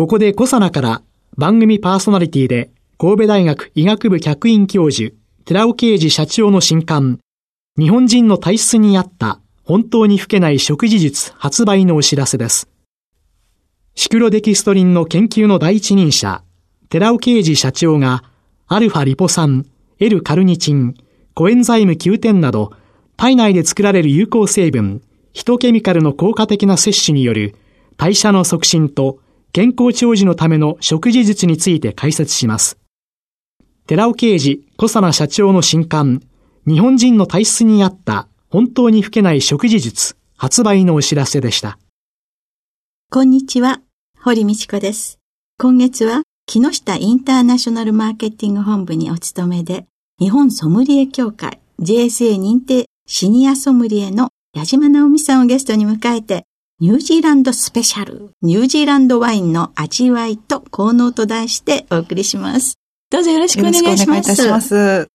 ここでコサナから番組パーソナリティで神戸大学医学部客員教授寺尾啓治社長の新刊日本人の体質に合った本当に老けない食事術発売のお知らせです。シクロデキストリンの研究の第一人者、寺尾啓治社長が、アルファリポ酸、L カルニチン、コエンザイム Q10 など、体内で作られる有効成分、ヒトケミカルの効果的な摂取による代謝の促進と健康長寿のための食事術について解説します。寺尾啓治小佐奈社長の新刊、日本人の体質に合った本当に老けない食事術発売のお知らせでした。こんにちは、堀道子です。今月は木下インターナショナルマーケティング本部にお勤めで、日本ソムリエ協会 JSA 認定シニアソムリエの矢島直美さんをゲストに迎えて、ニュージーランドスペシャル、ニュージーランドワインの味わいと効能と題してお送りします。どうぞよろしくお願いします。よろしくお願いいたします。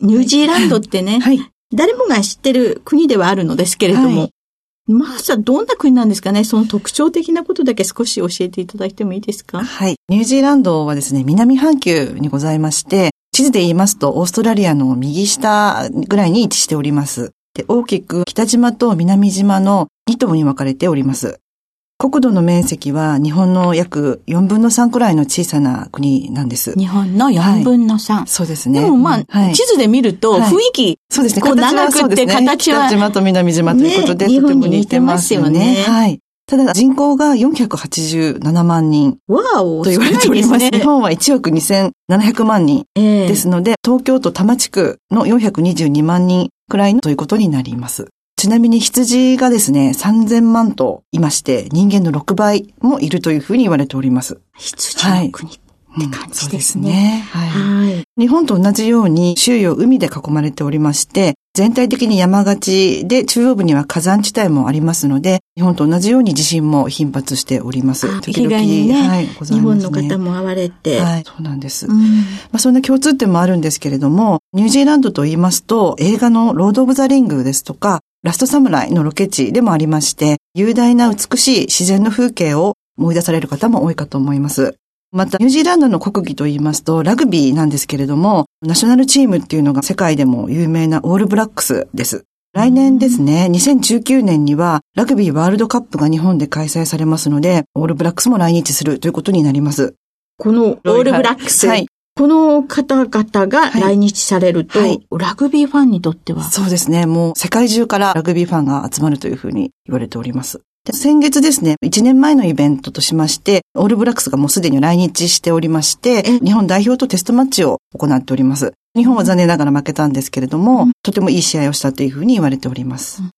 ニュージーランドってね、はい、誰もが知ってる国ではあるのですけれども、はい、まずはどんな国なんですかね？その特徴的なことだけ少し教えていただいてもいいですか？はい。ニュージーランドはですね、南半球にございまして、地図で言いますと、オーストラリアの右下ぐらいに位置しております。で、大きく北島と南島の2島に分かれております。国土の面積は日本の約4分の3くらいの小さな国なんです。日本の4分の3。はい、そうですね。でもまあ、はい、地図で見ると雰囲気、はい、そうですね。こう長くて形は、ね、北島と南島ということで、ね、とても似てますよね。よねはい。ただ人口が487万人。わおと言われております。すね、日本は1億2700万人ですので、えー、東京都多摩地区の422万人くらいのということになります。ちなみに羊がですね、3000万頭いまして、人間の6倍もいるというふうに言われております。羊の国、はいって感じですね。うん、すねはい、はい。日本と同じように周囲を海で囲まれておりまして、全体的に山がちで中央部には火山地帯もありますので、日本と同じように地震も頻発しております。時々、ね、はい、ございます、ね、日本の方も会われて。はい、そうなんです。うん、まあそんな共通点もあるんですけれども、ニュージーランドと言いますと、映画のロード・オブ・ザ・リングですとか、ラストサムライのロケ地でもありまして、雄大な美しい自然の風景を思い出される方も多いかと思います。また、ニュージーランドの国技と言いますと、ラグビーなんですけれども、ナショナルチームっていうのが世界でも有名なオールブラックスです。来年ですね、2019年にはラグビーワールドカップが日本で開催されますので、オールブラックスも来日するということになります。このオールブラックス、はい、この方々が来日されると、はい、ラグビーファンにとっては？そうですね。もう世界中からラグビーファンが集まるというふうに言われております。先月ですね、1年前のイベントとしまして、オールブラックスがもうすでに来日しておりまして、日本代表とテストマッチを行っております。日本は残念ながら負けたんですけれども、うん、とてもいい試合をしたというふうに言われております。うん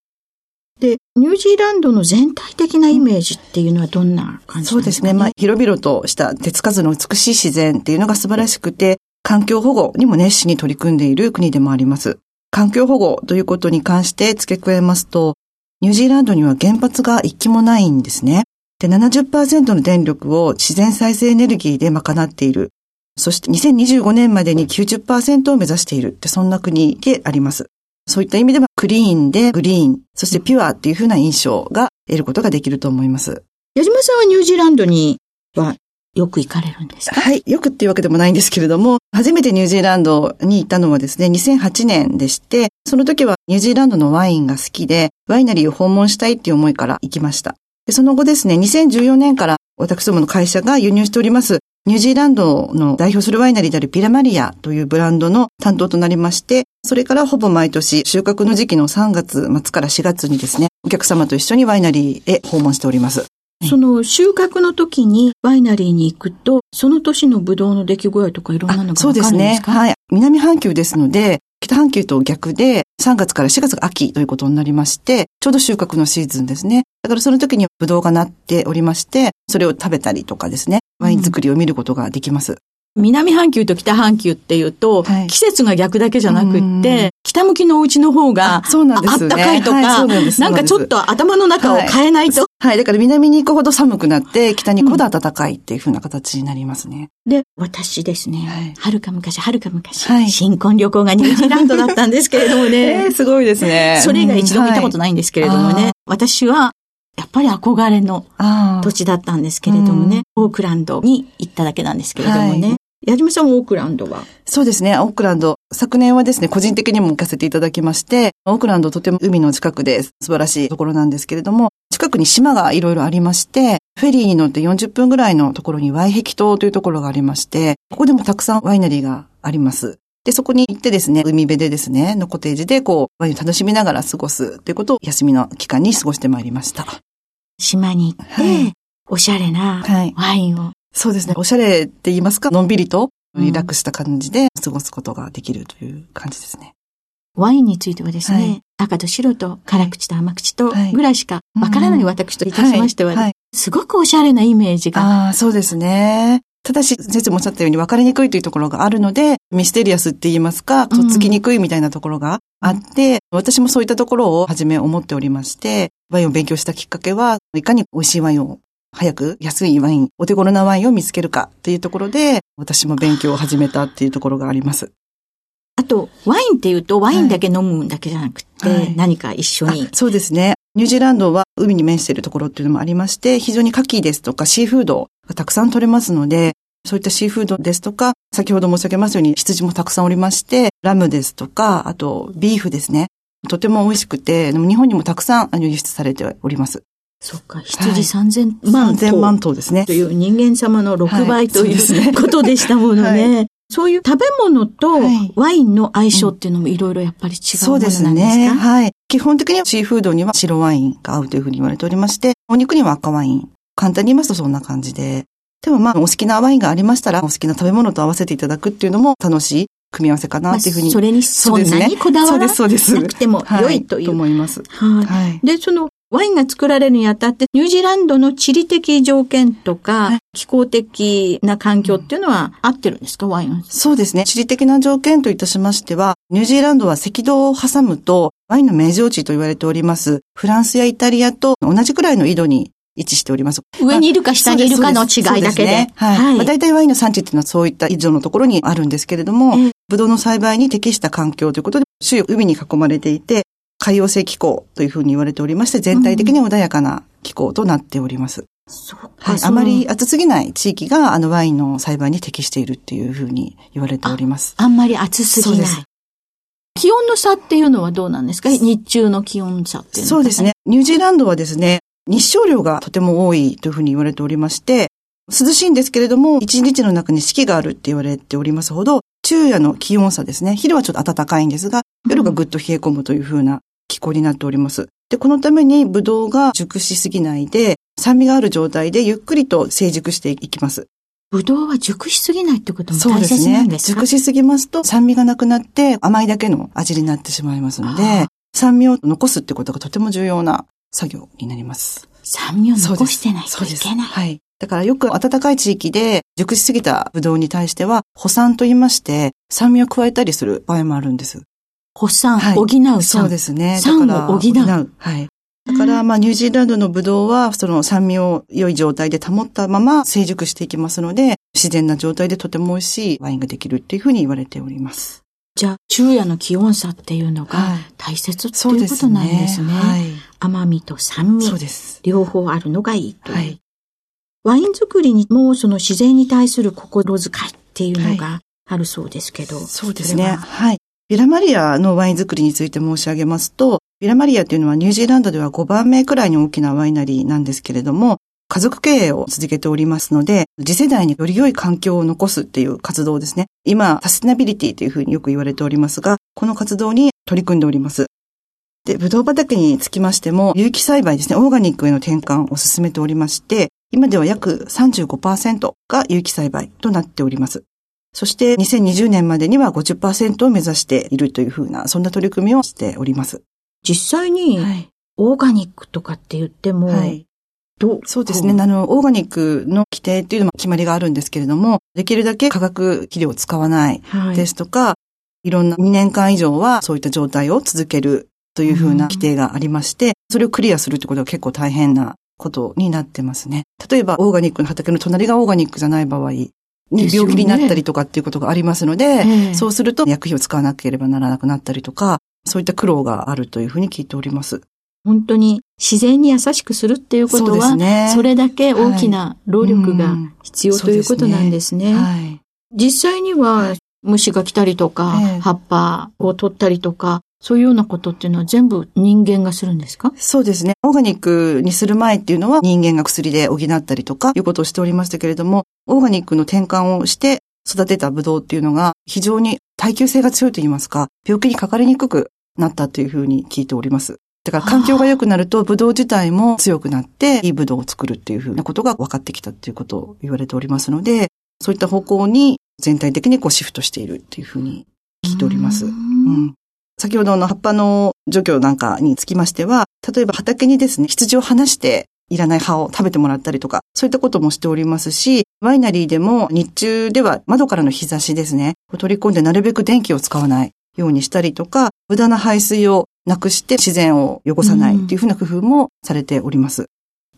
で、ニュージーランドの全体的なイメージっていうのはどんな感じですか、ね、そうですね。まあ、広々とした手つかずの美しい自然っていうのが素晴らしくて、環境保護にも熱心に取り組んでいる国でもあります。環境保護ということに関して付け加えますと、ニュージーランドには原発が一基もないんですね。で、70%の電力を自然再生エネルギーで賄っている。そして2025年までに90%を目指しているってそんな国であります。そういった意味ではクリーンでグリーン、そしてピュアっていうふうな印象が得ることができると思います。矢島さんはニュージーランドにはよく行かれるんですか？はい。よくっていうわけでもないんですけれども、初めてニュージーランドに行ったのはですね、2008年でして、その時はニュージーランドのワインが好きで、ワイナリーを訪問したいっていう思いから行きました。でその後ですね、2014年から私どもの会社が輸入しております、ニュージーランドの代表するワイナリーであるピラマリアというブランドの担当となりまして、それからほぼ毎年収穫の時期の3月末から4月にですね、お客様と一緒にワイナリーへ訪問しております。その収穫の時にワイナリーに行くと、その年のブドウの出来具合とかいろんなのがわかるんですかそうですね。はい。南半球ですので、北半球と逆で、3月から4月が秋ということになりまして、ちょうど収穫のシーズンですね。だからその時にブドウがなっておりまして、それを食べたりとかですね、ワイン作りを見ることができます。南半球と北半球っていうと、はい、季節が逆だけじゃなくって、北向きのお家の方が、そうなんですね。あったかいとか、はい、なんかちょっと頭の中を変えないと、はい、はい。だから南に行くほど寒くなって、北に行くほど暖かいっていう風な形になりますね。うん、で、私ですね、はるか昔、はるか昔、はい、新婚旅行がニュージーランドだったんですけれどもね。えー、すごいですね。それ以外一度も行ったことないんですけれどもね、私はやっぱり憧れの土地だったんですけれどもね、オークランドに行っただけなんですけれどもね、はい、矢島さんもオークランドは？そうですね、オークランド。昨年はですね、個人的にも行かせていただきまして、オークランドとても海の近くで素晴らしいところなんですけれども、近くに島がいろいろありまして、フェリーに乗って40分ぐらいのところにワイヘキ島というところがありまして、ここでもたくさんワイナリーがあります。で、そこに行ってですね、海辺でですね、のコテージでこう、ワインを楽しみながら過ごすということを休みの期間に過ごしてまいりました。島に行って、はい、おしゃれなワインを、はい、そうですね。おしゃれって言いますか？のんびりとリラックスした感じで過ごすことができるという感じですね。ワインについてはですね、はい、赤と白と辛口と甘口とぐらいしかわからない私といたしましては、ねすごくおしゃれなイメージが。ああ、そうですね。ただし、先生もおっしゃったように分かりにくいというところがあるので、ミステリアスって言いますか、とっつきにくいみたいなところがあって、うん、私もそういったところを初め思っておりまして、ワインを勉強したきっかけは、いかに美味しいワインを早く安いワイン、お手頃なワインを見つけるかっていうところで、私も勉強を始めたっていうところがあります。あと、ワインっていうと、ワインだけ飲むだけじゃなくて、はい、何か一緒に、そうですね。ニュージーランドは海に面しているところっていうのもありまして、非常に牡蠣ですとかシーフードがたくさん取れますので、そういったシーフードですとか、先ほど申し上げますように羊もたくさんおりまして、ラムですとか、あとビーフですね。とても美味しくて、日本にもたくさん輸出されております。そっか、羊3000万頭。3000万頭ですね。という人間様の6倍ということでしたものね。そういう食べ物とワインの相性っていうのもいろいろやっぱり違うものなんですか、そうですね。はい。基本的にはシーフードには白ワインが合うというふうに言われておりまして、お肉には赤ワイン。簡単に言いますとそんな感じで。でもまあ、お好きなワインがありましたら、お好きな食べ物と合わせていただくっていうのも楽しい組み合わせかなっていうふうに。まあ、それにそんなにこだわらなくても良いという。と思います。はい。で、そのワインが作られるにあたって、ニュージーランドの地理的条件とか、はい、気候的な環境っていうのは合ってるんですか、ワインそうですね。地理的な条件といたしましては、ニュージーランドは赤道を挟むと、ワインの名城地と言われております、フランスやイタリアと同じくらいの緯度に位置しております。上にいるか下にいるかの違いだけで。でね、はい。はい、まあ、大体ワインの産地っていうのはそういった以上のところにあるんですけれども、ブドウの栽培に適した環境ということで、周囲海に囲まれていて、海洋性気候というふうに言われておりまして、全体的に穏やかな気候となっております。そうはい。あまり暑すぎない地域が、あのワインの栽培に適しているっていうふうに言われております。あんまり暑すぎない。気温の差っていうのはどうなんですか？日中の気温差っていうのは。そうですね。ニュージーランドはですね、日照量がとても多いというふうに言われておりまして、涼しいんですけれども、一日の中に四季があるって言われておりますほど、昼夜の気温差ですね。昼はちょっと暖かいんですが、夜がぐっと冷え込むというふうな気候になっております。で、このためにブドウが熟しすぎないで、酸味がある状態でゆっくりと成熟していきます。ブドウは熟しすぎないってことも大切なんですか？そうですね。熟しすぎますと酸味がなくなって甘いだけの味になってしまいますので、酸味を残すってことがとても重要な作業になります。酸味を残してないといけない。はい。だからよく暖かい地域で熟しすぎたブドウに対しては、補酸と言いまして、酸味を加えたりする場合もあるんです。補酸、はい、補う酸。そうですね。酸を補う。はい。だから、まあ、ニュージーランドのブドウは、その酸味を良い状態で保ったまま成熟していきますので、自然な状態でとても美味しいワインができるっていうふうに言われております。じゃあ、昼夜の気温差っていうのが大切っていうことなんですね。はい、甘みと酸味。そうです。両方あるのがいいという。はい、ワイン作りにもその自然に対する心遣いっていうのがあるそうですけど。はい、そうですね。はい。ビラマリアのワイン作りについて申し上げますと、ビラマリアっていうのはニュージーランドでは5番目くらいに大きなワイナリーなんですけれども、家族経営を続けておりますので、次世代により良い環境を残すっていう活動ですね。今、サステナビリティというふうによく言われておりますが、この活動に取り組んでおります。で、ブドウ畑につきましても、有機栽培ですね、オーガニックへの転換を進めておりまして、今では約35%が有機栽培となっております。そして2020年までには50%を目指しているというふうな、そんな取り組みをしております。実際に、オーガニックとかって言っても、はい、どうそうですね。あの、オーガニックの規定っていうのも決まりがあるんですけれども、できるだけ化学肥料を使わないですとか、はい、いろんな2年間以上はそういった状態を続けるというふうな規定がありまして、それをクリアするってことは結構大変なことになってますね。例えば、オーガニックの畑の隣がオーガニックじゃない場合、に病気になったりとかっていうことがありますので、ね、そうすると薬費を使わなければならなくなったりとか、そういった苦労があるというふうに聞いております。本当に自然に優しくするっていうことは、そね、それだけ大きな労力が必要、はい、ということなんですね。すね。はい、実際には虫が来たりとか、葉っぱを取ったりとか、そういうようなことっていうのは全部人間がするんですか？そうですね。オーガニックにする前っていうのは人間が薬で補ったりとかいうことをしておりましたけれども、オーガニックの転換をして育てたブドウっていうのが非常に耐久性が強いと言いますか、病気にかかりにくくなったというふうに聞いております。だから環境が良くなるとブドウ自体も強くなっていいブドウを作るっていうふうなことが分かってきたっていうことを言われておりますので、そういった方向に全体的にこうシフトしているっていうふうに聞いております。うん先ほどの葉っぱの除去なんかにつきましては、例えば畑にですね、羊を離していらない葉を食べてもらったりとか、そういったこともしておりますし、ワイナリーでも日中では窓からの日差しですね、を取り込んでなるべく電気を使わないようにしたりとか、無駄な排水をなくして自然を汚さないっていうふうな工夫もされております。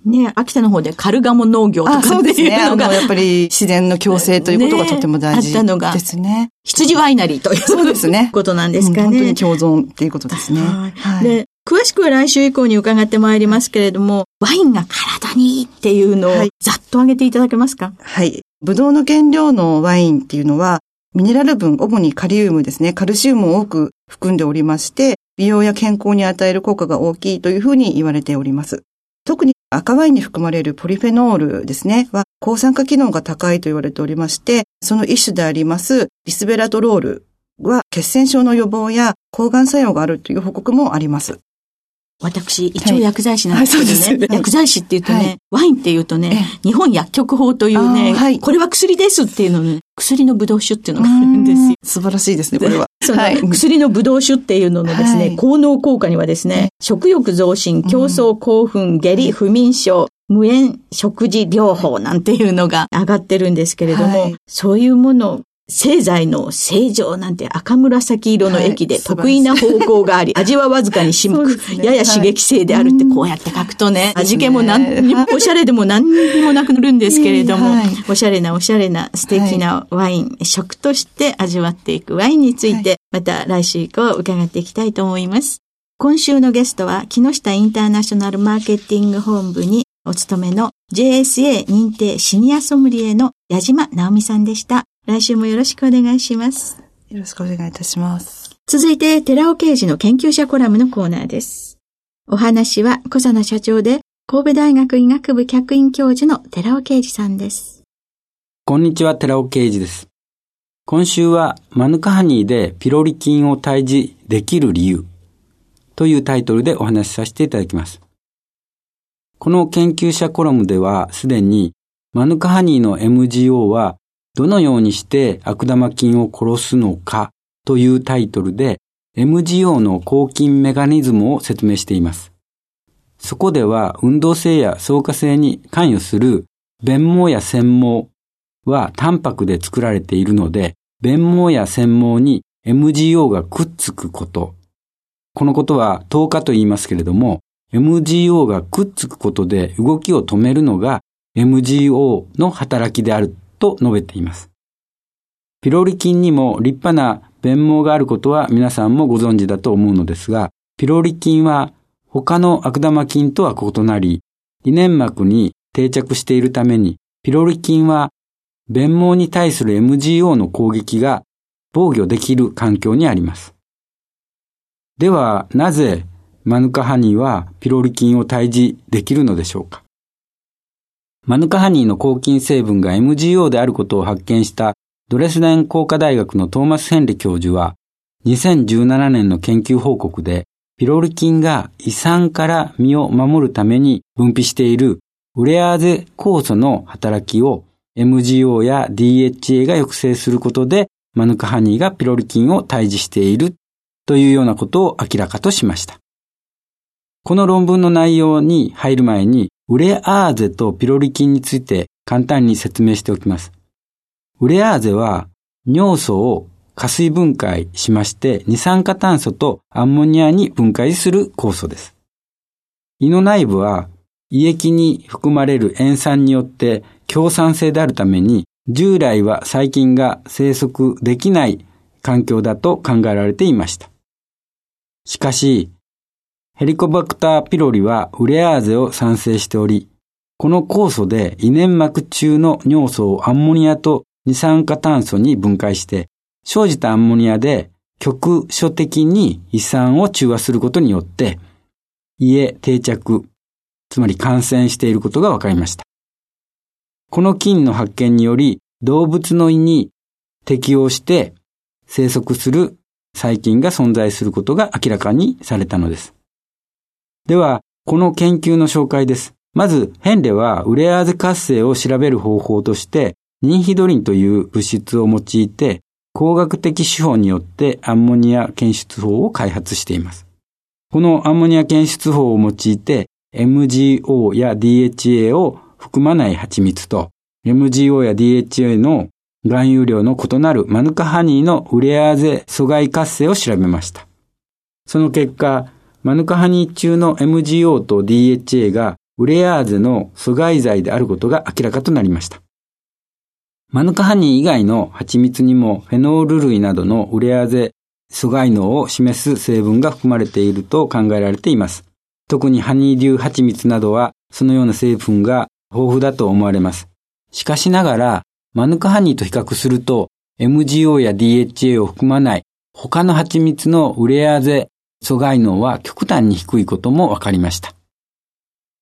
ね、秋田の方でカルガモ農業とかそうですね。あの、やっぱり自然の共生ということがとても大事ですね。あったのが。ですね。羊ワイナリーというそうですね。ことなんですかね、うん。本当に共存っていうことですね。はい。で、詳しくは来週以降に伺ってまいりますけれども、ワインが体にいいっていうのをざっと挙げていただけますか？はい。ブドウの原料のワインっていうのは、ミネラル分、主にカリウムですね、カルシウムを多く含んでおりまして、美容や健康に与える効果が大きいというふうに言われております。特に赤ワインに含まれるポリフェノールですね、は抗酸化機能が高いと言われておりまして、その一種でありますリスベラトロールは血栓症の予防や抗がん作用があるという報告もあります。私、一応薬剤師なんですけどね。はい、薬剤師って言うとね、はい、ワインって言うとね、日本薬局法というね、はい、これは薬ですっていうのね、薬のブドウ酒っていうのがあるんですよ。素晴らしいですね、これは。その。薬のブドウ酒っていうののですね、効能効果にはですね、食欲増進、競争興奮、下痢、不眠症、無塩食事療法なんていうのが上がってるんですけれども、そういうもの製剤の正常なんて赤紫色の液で得意な方向があり、味はわずかに渋く、やや刺激性であるってこうやって書くとね、味気も何にも おしゃれでも何にもなくなるんですけれども、おしゃれなおしゃれな素敵なワイン、食として味わっていくワインについて、また来週以降伺っていきたいと思います。今週のゲストは、木下インターナショナルマーケティング本部にお勤めの JSA 認定シニアソムリエの矢島直美さんでした。来週もよろしくお願いします。よろしくお願いいたします。続いて、寺尾刑事の研究者コラムのコーナーです。お話は、小佐奈社長で、神戸大学医学部客員教授の寺尾啓二さんです。こんにちは、寺尾啓二です。今週は、マヌカハニーでピロリ菌を退治できる理由というタイトルでお話しさせていただきます。この研究者コラムでは、すでにマヌカハニーの MGO はどのようにして悪玉菌を殺すのかというタイトルで MGO の抗菌メカニズムを説明しています。そこでは運動性や酸化性に関与する弁毛や繊毛はタンパクで作られているので、弁毛や繊毛に MGO がくっつくこと。このことは10日と言いますけれども、MGO がくっつくことで動きを止めるのが MGO の働きであると述べています。ピロリ菌にも立派な弁毛があることは皆さんもご存知だと思うのですが、ピロリ菌は他の悪玉菌とは異なり、理粘膜に定着しているために、ピロリ菌は弁毛に対する MGO の攻撃が防御できる環境にあります。では、なぜマヌカハニーはピロリ菌を退治できるのでしょうか？マヌカハニーの抗菌成分が MGO であることを発見したドレスデン工科大学のトーマス・ヘンリ教授は、2017年の研究報告で、ピロリ菌が胃酸から身を守るために分泌しているウレアーゼ酵素の働きを MGO や DHA が抑制することで、マヌカハニーがピロリ菌を退治しているというようなことを明らかとしました。この論文の内容に入る前に、ウレアーゼとピロリ菌について簡単に説明しておきます。ウレアーゼは尿素を加水分解しまして二酸化炭素とアンモニアに分解する酵素です。胃の内部は胃液に含まれる塩酸によって強酸性であるために従来は細菌が生息できない環境だと考えられていました。しかし、ヘリコバクターピロリはウレアーゼを産生しており、この酵素で胃粘膜中の尿素をアンモニアと二酸化炭素に分解して、生じたアンモニアで局所的に胃酸を中和することによって、胃へ定着、つまり感染していることが分かりました。この菌の発見により動物の胃に適応して生息する細菌が存在することが明らかにされたのです。では、この研究の紹介です。まず、ヘンレはウレアーゼ活性を調べる方法として、ニンヒドリンという物質を用いて、工学的手法によってアンモニア検出法を開発しています。このアンモニア検出法を用いて、MGO や DHA を含まない蜂蜜と MGO や DHA の含有量の異なるマヌカハニーのウレアーゼ阻害活性を調べました。その結果、マヌカハニー中の MGO と DHA がウレアーゼの阻害剤であることが明らかとなりました。マヌカハニー以外の蜂蜜にもフェノール類などのウレアーゼ阻害能を示す成分が含まれていると考えられています。特にハニー流蜂蜜などはそのような成分が豊富だと思われます。しかしながら、マヌカハニーと比較すると MGO や DHA を含まない他の蜂蜜のウレアーゼ阻害能は極端に低いことも分かりました。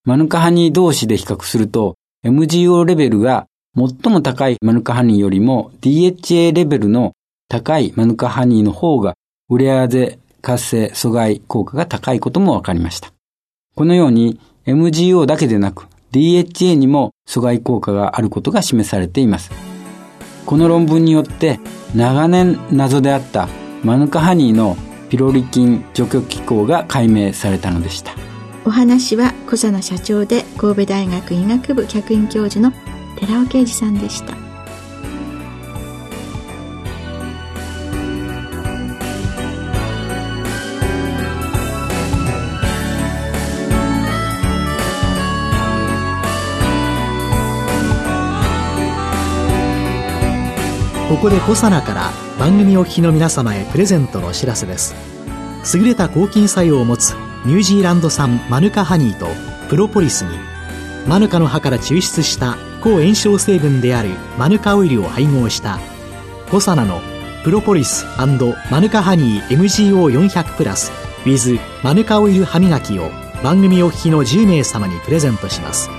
マヌカハニー同士で比較すると MGO レベルが最も高いマヌカハニーよりも DHA レベルの高いマヌカハニーの方がウレアーゼ活性阻害効果が高いことも分かりました。このように MGO だけでなく DHA にも阻害効果があることが示されています。この論文によって長年謎であったマヌカハニーのピロリ菌除去機構が解明されたのでした。お話は小佐野社長で神戸大学医学部客員教授の寺尾啓二さんでした。ここでコサナから番組お聞きの皆様へプレゼントのお知らせです。優れた抗菌作用を持つニュージーランド産マヌカハニーとプロポリスにマヌカの葉から抽出した抗炎症成分であるマヌカオイルを配合したコサナのプロポリスマヌカハニー MGO400 プラス with マヌカオイル歯磨きを番組お聞きの10名様にプレゼントします。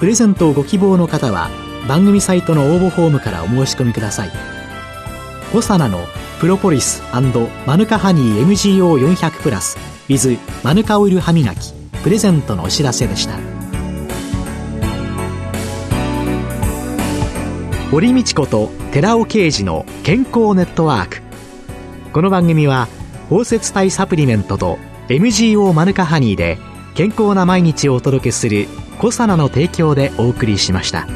プレゼントをご希望の方は番組サイトの応募フォームからお申し込みください。コサナのプロポリスマヌカハニー MGO400 プラス with マヌカオイル歯磨きプレゼントのお知らせでした堀道子と寺尾啓二の健康ネットワークこの番組は包摂体サプリメントと MGO マヌカハニーで健康な毎日をお届けするコサナの提供でお送りしました。